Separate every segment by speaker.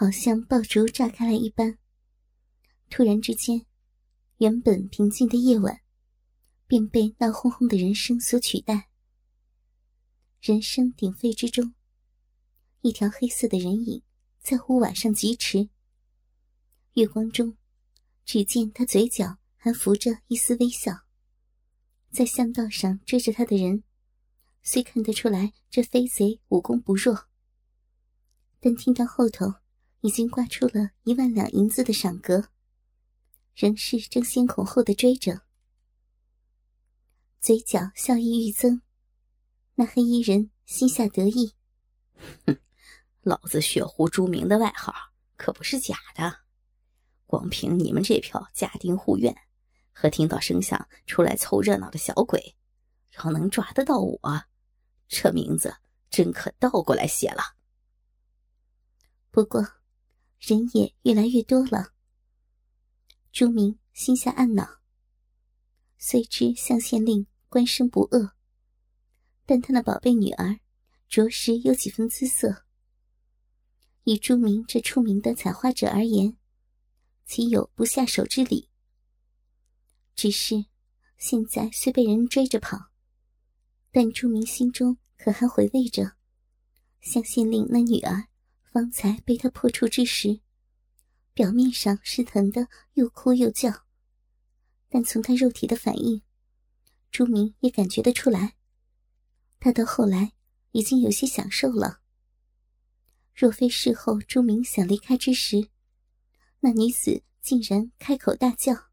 Speaker 1: 好像爆竹炸开了一般。突然之间，原本平静的夜晚，便被闹哄哄的人声所取代。人声鼎沸之中，一条黑色的人影在屋瓦上疾驰。月光中，只见他嘴角还浮着一丝微笑。在巷道上追着他的人，虽看得出来这飞贼武功不弱，但听到后头已经挂出了一万两银子的赏格，仍是争先恐后的追着，嘴角笑意愈增。那黑衣人心下得意，
Speaker 2: 哼，老子血狐朱明的外号可不是假的。光凭你们这票家丁护院和听到声响出来凑热闹的小鬼，要能抓得到我，这名字真可倒过来写了。
Speaker 1: 不过，人也越来越多了。朱明心下暗恼，虽知向县令官声不恶。但他那宝贝女儿，着实有几分姿色。以朱明这出名的采花者而言，岂有不下手之理？只是现在虽被人追着跑，但朱明心中可还回味着，向县令那女儿方才被他破处之时，表面上是疼的又哭又叫，但从他肉体的反应，朱明也感觉得出来。他到后来已经有些享受了。若非事后朱明想离开之时，那女子竟然开口大叫，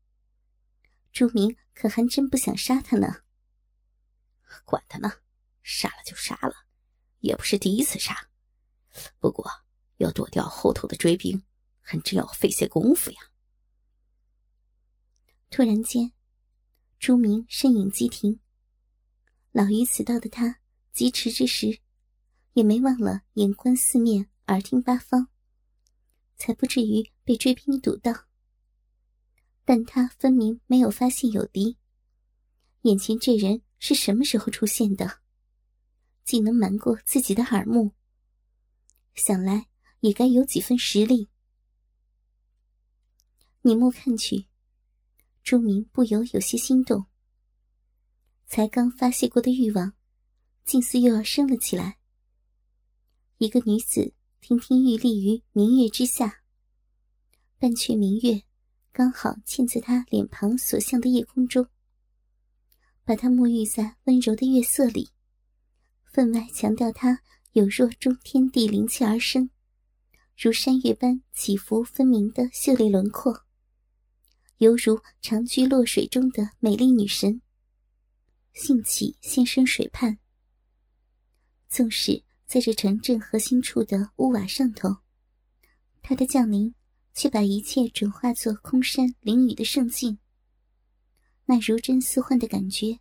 Speaker 1: 朱明可还真不想杀她呢。
Speaker 2: 管他呢，杀了就杀了，也不是第一次杀。不过要躲掉后头的追兵，还真要费些功夫呀。
Speaker 1: 突然间，朱明身影急停。老于此道的他，疾驰之时，也没忘了眼观四面，耳听八方，才不至于被追兵堵到。但他分明没有发现有敌，眼前这人是什么时候出现的？竟能瞒过自己的耳目，想来也该有几分实力。凝目看去，朱明不由有些心动。才刚发泄过的欲望，竟似又要升了起来。一个女子亭亭玉立于明月之下，半阙明月刚好嵌在她脸庞所向的夜空中，把她沐浴在温柔的月色里，分外强调她有若中天地灵气而生，如山岳般起伏分明的秀丽轮廓，犹如长居落水中的美丽女神。兴起，现身水畔。纵使在这城镇核心处的屋瓦上头，他的降临却把一切转化作空山淋雨的圣境。那如真似幻的感觉，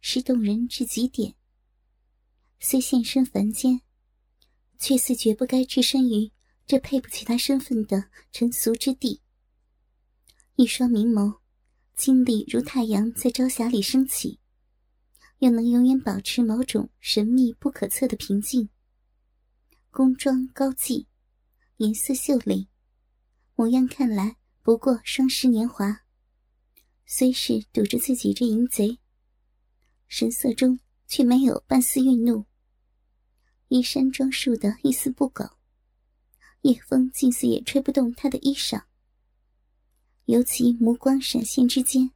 Speaker 1: 是动人至极点。虽现身凡间，却似绝不该置身于这配不起他身份的尘俗之地。一双明眸，精丽如太阳在朝霞里升起。又能永远保持某种神秘不可测的平静。宫装高髻，颜色秀丽，模样看来不过双十年华。虽是堵着自己这淫贼，神色中却没有半丝愠怒。衣衫装束的一丝不苟，夜风竟似也吹不动他的衣裳。尤其目光闪现之间，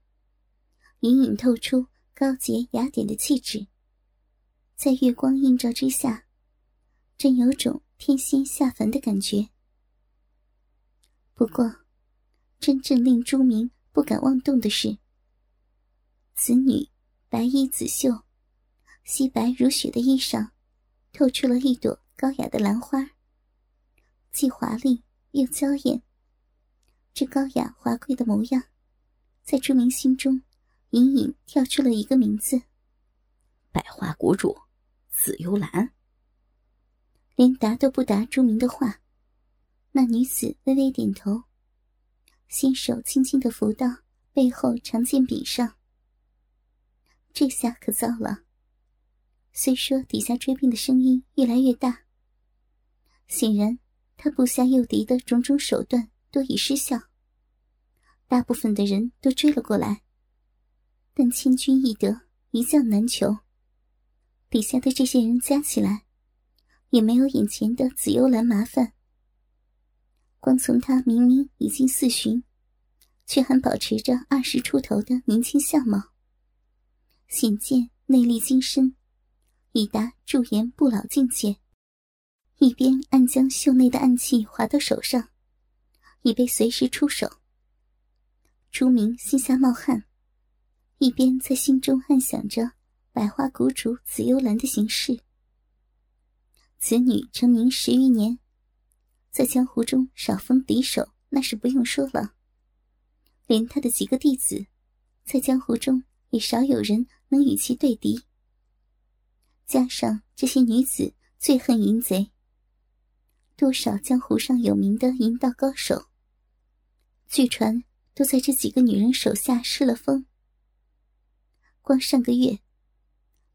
Speaker 1: 隐隐透出。高洁雅典的气质，在月光映照之下，真有种天仙下凡的感觉。不过，真正令朱明不敢妄动的是，此女白衣紫袖，皙白如雪的衣裳，透出了一朵高雅的兰花，既华丽又娇艳。这高雅华贵的模样，在朱明心中。隐隐跳出了一个名字：
Speaker 2: 百花谷主紫幽兰。
Speaker 1: 连答都不答朱明的话，那女子微微点头，纤手轻轻的扶到背后长剑柄上。这下可糟了。虽说底下追兵的声音越来越大，显然他部下诱敌的种种手段多已失效，大部分的人都追了过来，但千军易得，一将难求。底下的这些人加起来，也没有眼前的紫幽兰麻烦。光从他明明已经四旬，却还保持着二十出头的年轻相貌，显见内力精深，已达驻颜不老境界。一边暗将袖内的暗器划到手上，以备随时出手。朱明心下冒汗，一边在心中暗想着百花谷主紫幽兰的行事。此女成名十余年，在江湖中少逢敌手，那是不用说了。连他的几个弟子，在江湖中也少有人能与其对敌。加上这些女子最恨淫贼。多少江湖上有名的淫道高手，据传都在这几个女人手下失了风。光上个月，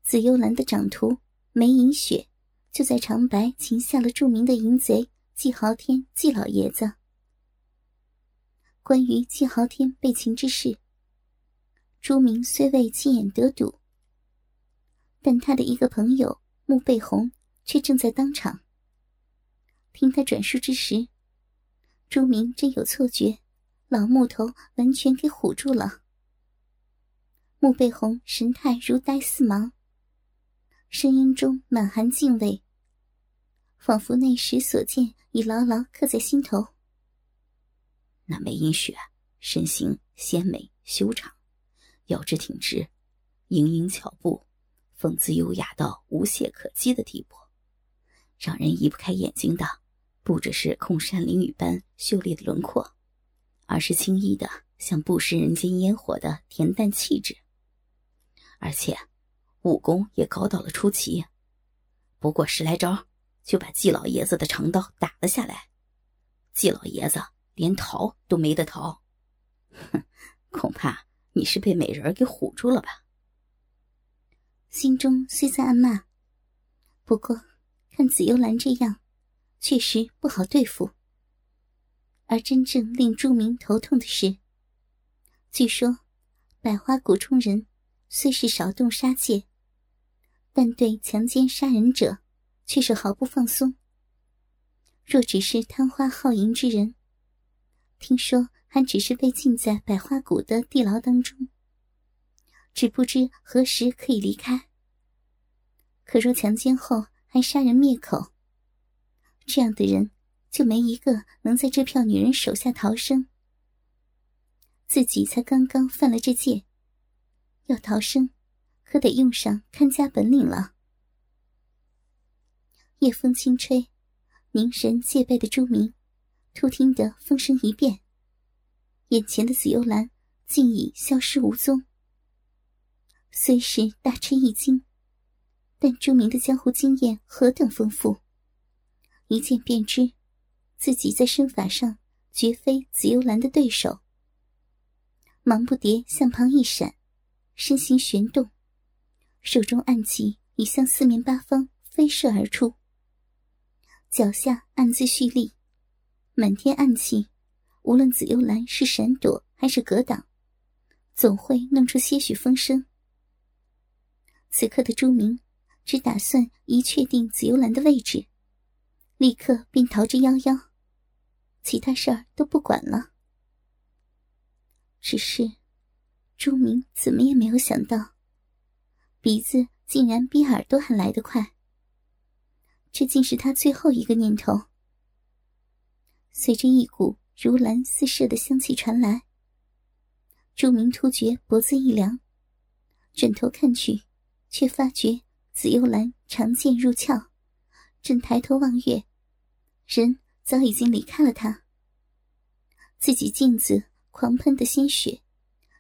Speaker 1: 紫幽兰的长徒梅银雪就在长白擒下了著名的淫贼季豪天季老爷子。关于季豪天被擒之事，朱明虽未亲眼得睹，但他的一个朋友穆贝红却正在当场。听他转述之时，朱明真有错觉，老木头完全给唬住了。穆贝红神态如呆似盲，声音中满含敬畏，仿佛那时所见已牢牢刻在心头。
Speaker 2: 那梅英雪身形纤美修长，腰肢挺直，盈盈巧步，风姿优雅到无懈可击的地步，让人移不开眼睛的。不只是空山灵雨般秀丽的轮廓，而是轻易的像不食人间烟火的恬淡气质。而且，武功也高到了出奇，不过十来招就把季老爷子的长刀打了下来。季老爷子连逃都没得逃，哼，恐怕你是被美人给唬住了吧？
Speaker 1: 心中虽在暗骂，不过看紫幽兰这样。确实不好对付，而真正令朱明头痛的是，据说百花谷中人虽是少动杀戒，但对强奸杀人者却是毫不放松。若只是贪花好淫之人，听说还只是被禁在百花谷的地牢当中，只不知何时可以离开。可若强奸后还杀人灭口，这样的人，就没一个能在这票女人手下逃生。自己才刚刚犯了这戒，要逃生，可得用上看家本领了。夜风轻吹，凝神戒备的朱明，突听得风声一变，眼前的紫幽兰竟已消失无踪。虽是大吃一惊，但朱明的江湖经验何等丰富。一见便知，自己在身法上绝非紫幽兰的对手。忙不迭向旁一闪，身形旋动，手中暗器已向四面八方飞射而出。脚下暗自蓄力，满天暗器，无论紫幽兰是闪躲还是格挡，总会弄出些许风声。此刻的朱明只打算一确定紫幽兰的位置。立刻便逃之夭夭，其他事儿都不管了。只是朱明怎么也没有想到，鼻子竟然比耳朵还来得快。这竟是他最后一个念头。随着一股如兰似射的香气传来，朱明突觉脖子一凉，转头看去，却发觉紫幽兰长剑入鞘，正抬头望月。人早已经离开了他，自己镜子狂喷的鲜血，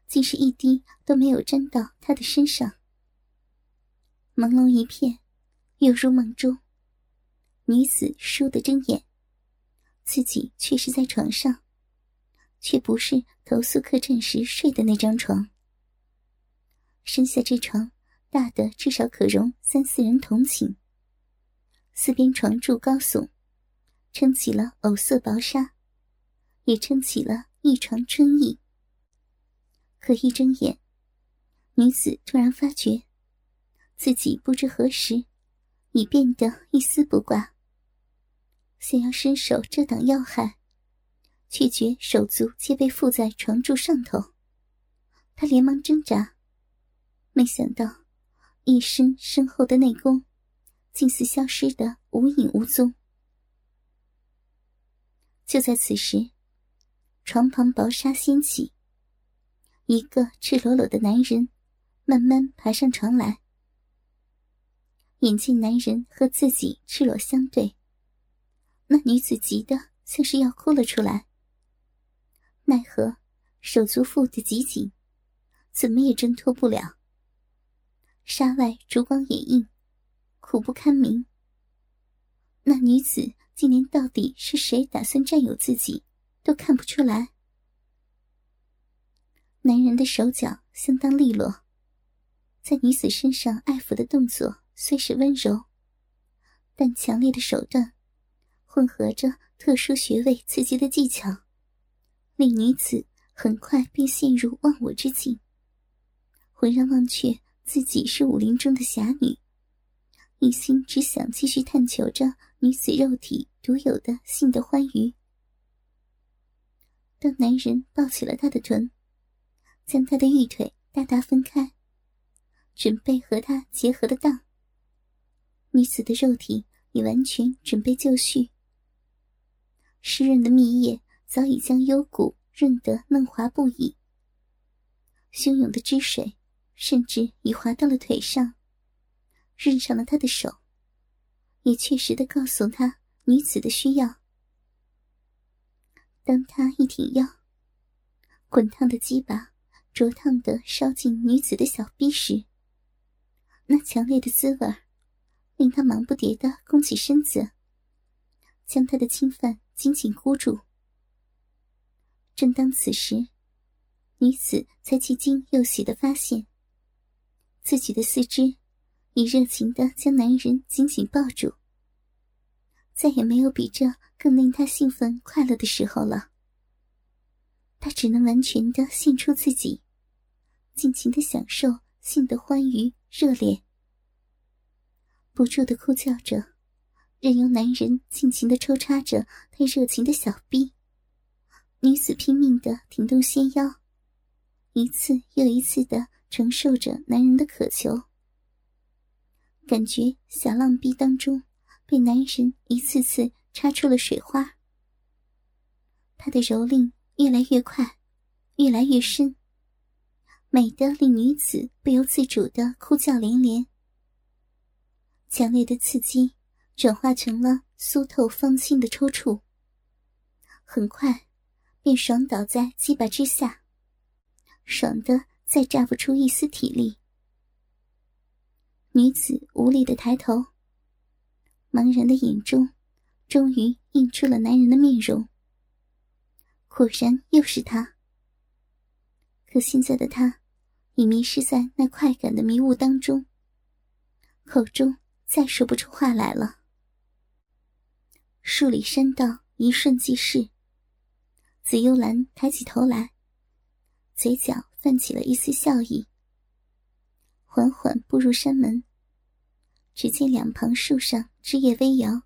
Speaker 1: 竟是一滴都没有沾到他的身上。朦胧一片，又如梦中。女子倏地睁眼，自己却是在床上，却不是投宿客栈时睡的那张床。身下这床大的至少可容三四人同寝，四边床柱高耸。撑起了藕色薄纱，也撑起了一床春意。可一睁眼，女子突然发觉，自己不知何时已变得一丝不挂。想要伸手遮挡要害，却觉手足皆被缚在床柱上头。她连忙挣扎，没想到一身深厚的内功，竟似消失的无影无踪。就在此时，床旁薄纱掀起，一个赤裸裸的男人慢慢爬上床来。眼见男人和自己赤裸相对。那女子急得像是要哭了出来，奈何手足缚得极紧，怎么也挣脱不了。纱外烛光掩映，苦不堪名。那女子竟连到底是谁打算占有自己都看不出来。男人的手脚相当利落，在女子身上爱抚的动作虽是温柔，但强烈的手段。混合着特殊穴位刺激的技巧，令女子很快便陷入忘我之境，浑然忘却自己是武林中的侠女，一心只想继续探求着女子肉体独有的性的欢愉。当男人抱起了她的臀，将她的玉腿大大分开，准备和她结合的当，女子的肉体已完全准备就绪。湿润的蜜液早已将幽谷润得嫩滑不已，汹涌的汁水甚至已滑到了腿上，润上了她的手，也确实的告诉他女子的需要。当他一挺腰，滚烫的鸡巴灼烫的烧进女子的小臂时，那强烈的滋味令他忙不迭的弓起身子，将他的侵犯。紧紧箍住。正当此时，女子才既惊又喜的发现，自己的四肢已热情的将男人紧紧抱住。再也没有比这更令她兴奋快乐的时候了。她只能完全的献出自己，尽情的享受性的欢愉热烈，不住的哭叫着。任由男人尽情的抽插着他热情的小臂，女子拼命的挺动纤腰，一次又一次的承受着男人的渴求，感觉小浪逼当中被男人一次次插出了水花。他的蹂躏越来越快，越来越深，美得令女子不由自主的哭叫连连。强烈的刺激。转化成了酥透芳清的抽搐，很快便爽倒在鸡巴之下，爽得再榨不出一丝体力。女子无力的抬头，茫然的眼中终于映出了男人的面容。果然又是他。可现在的他已迷失在那快感的迷雾当中，口中再说不出话来了。数里山道，一瞬即逝。紫幽兰抬起头来，嘴角泛起了一丝笑意。缓缓步入山门，只见两旁树上枝叶微摇，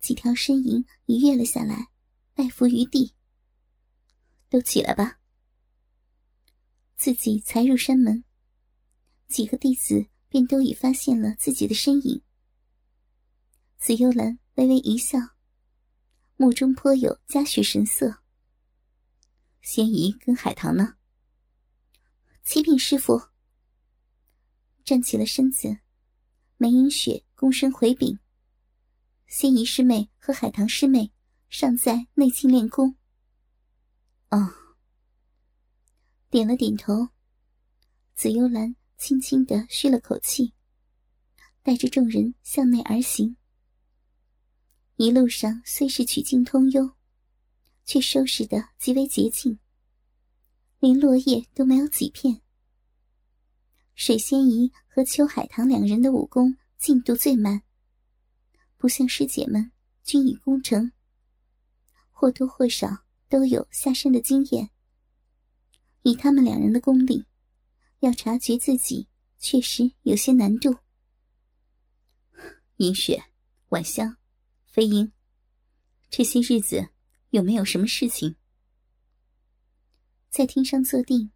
Speaker 1: 几条身影已跃了下来，拜伏于地。都起来吧。自己才入山门，几个弟子便都已发现了自己的身影。紫幽兰。微微一笑，目中颇有嘉许神色。仙姨跟海棠呢？启禀师傅。站起了身子，梅影雪躬身回禀：仙仪师妹和海棠师妹尚在内境练功。
Speaker 2: 哦。
Speaker 1: 点了点头。紫幽兰轻轻的吁了口气，带着众人向内而行。一路上虽是曲径通幽，却收拾的极为洁净，连落叶都没有几片。水仙姨和秋海棠两人的武功进度最慢，不像师姐们均已攻城，或多或少都有下山的经验。以他们两人的功力，要察觉自己确实有些难度。
Speaker 2: 银雪、晚香、飞鹰，这些日子有没有什么事情？
Speaker 1: 在厅上坐定，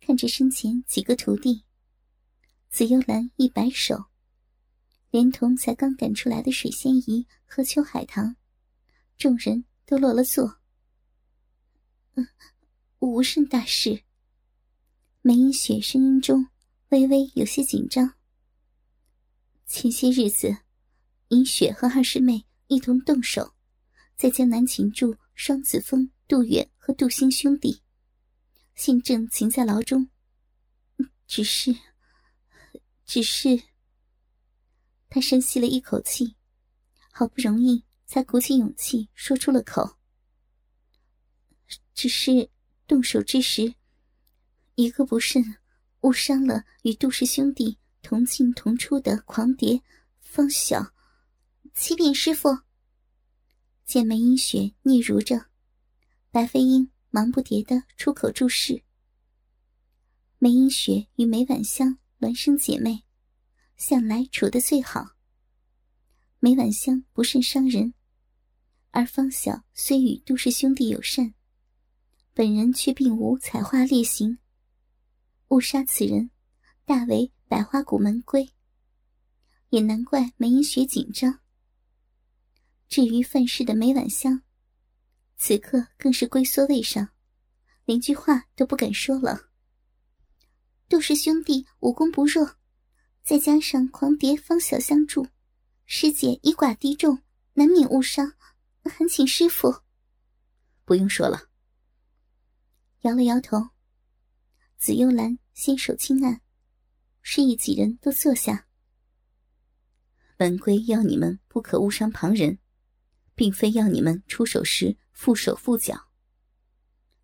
Speaker 1: 看着身前几个徒弟，紫幽兰一摆手，连同才刚赶出来的水仙姨和秋海棠，众人都落了座。嗯。无甚大事。梅英雪声音中微微有些紧张。前些日子，银雪和二师妹一同动手，在江南擒住双子峰、杜远和杜兴兄弟，现正擒在牢中。只是，只是……他深吸了一口气，好不容易才鼓起勇气说出了口：“只是。”动手之时，一个不慎误伤了与杜氏兄弟同进同出的狂蝶方晓。启禀师傅。见梅英雪嗫嚅着，白飞鹰忙不迭的出口注释。梅英雪与梅婉香孪生姐妹，向来处得最好。梅婉香不甚伤人，而方晓虽与杜氏兄弟友善。本人却并无采花猎行，误杀此人，大为百花谷门规。也难怪梅英雪紧张。至于犯事的梅婉香，此刻更是龟缩位上，连句话都不敢说了。杜氏兄弟武功不弱，再加上狂蝶方晓相助，师姐以寡敌众，难免误伤，还请师傅。
Speaker 2: 不用说了。
Speaker 1: 摇了摇头，紫幽兰先手轻按，示意几人都坐下。
Speaker 2: 本规要你们不可误伤旁人，并非要你们出手时缚手缚脚。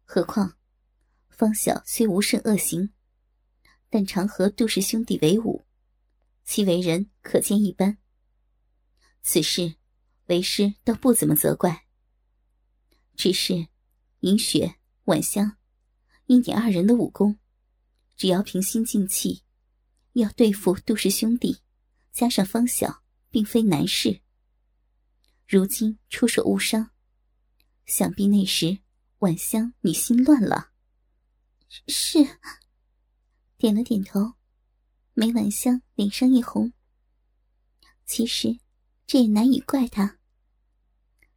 Speaker 2: 何况方晓虽无甚恶行，但常和杜氏兄弟为伍，其为人可见一斑。此事为师倒不怎么责怪，只是银雪、晚香。以你二人的武功，只要平心静气，要对付杜氏兄弟，加上方晓，并非难事。如今出手误伤，想必那时晚香你心乱了。
Speaker 1: 是，点了点头。梅婉香脸上一红。其实这也难以怪他。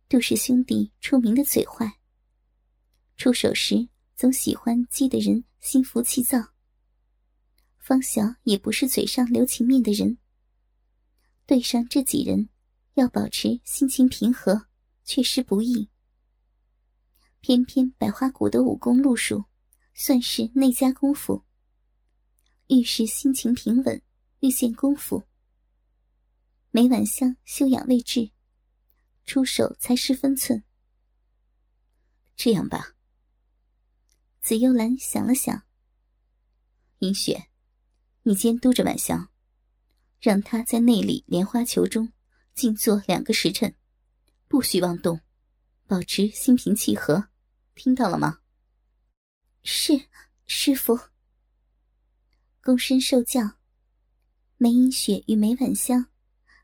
Speaker 1: 杜氏兄弟出名的嘴坏，出手时。总喜欢激得人心浮气躁。方晓也不是嘴上留情面的人，对上这几人，要保持心情平和，确实不易。偏偏百花谷的武功路数，算是内家功夫。遇事心情平稳，遇见功夫。每晚香修养未至，出手才失分寸。
Speaker 2: 这样吧。
Speaker 1: 紫幽兰想了想：“
Speaker 2: 银雪，你监督着晚香，让他在内里莲花球中静坐两个时辰，不许妄动，保持心平气和，听到了吗？”“
Speaker 1: 是，师傅。”躬身受教。梅银雪与梅婉香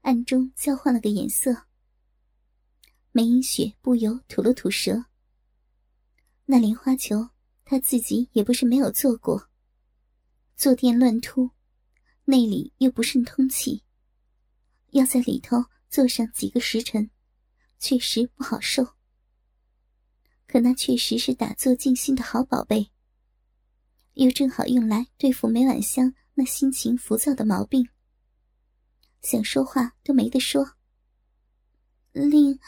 Speaker 1: 暗中交换了个眼色。梅银雪不由吐了吐舌。那莲花球。他自己也不是没有做过，坐垫乱突，内里又不甚通气，要在里头坐上几个时辰，确实不好受。可那确实是打坐静心的好宝贝，又正好用来对付梅婉香那心情浮躁的毛病。想说话都没得说。另，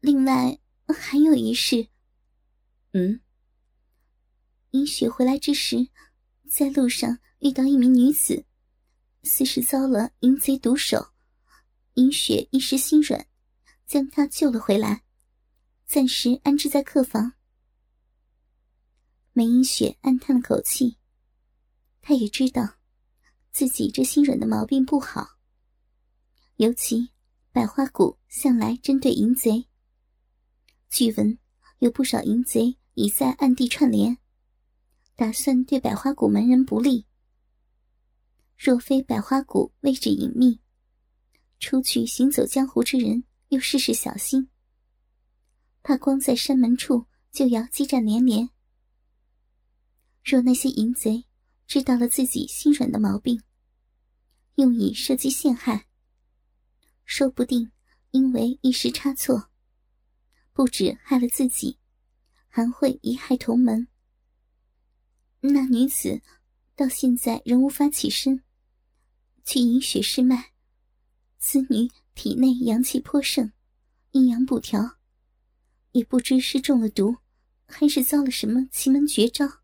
Speaker 1: 另外还有一事，
Speaker 2: 嗯。
Speaker 1: 银雪回来之时，在路上遇到一名女子，似是遭了淫贼毒手。银雪一时心软，将她救了回来，暂时安置在客房。梅英雪暗叹了口气，她也知道自己这心软的毛病不好，尤其百花谷向来针对淫贼，据闻有不少淫贼已在暗地串联，打算对百花谷门人不利。若非百花谷位置隐秘，出去行走江湖之人又事事小心，怕光在山门处就要激战连连。若那些淫贼知道了自己心软的毛病，用以设计陷害，说不定因为一时差错，不止害了自己，还会贻害同门。那女子到现在仍无法起身，去饮血试脉，此女体内阳气颇盛，阴阳不调，也不知是中了毒，还是遭了什么奇门绝招。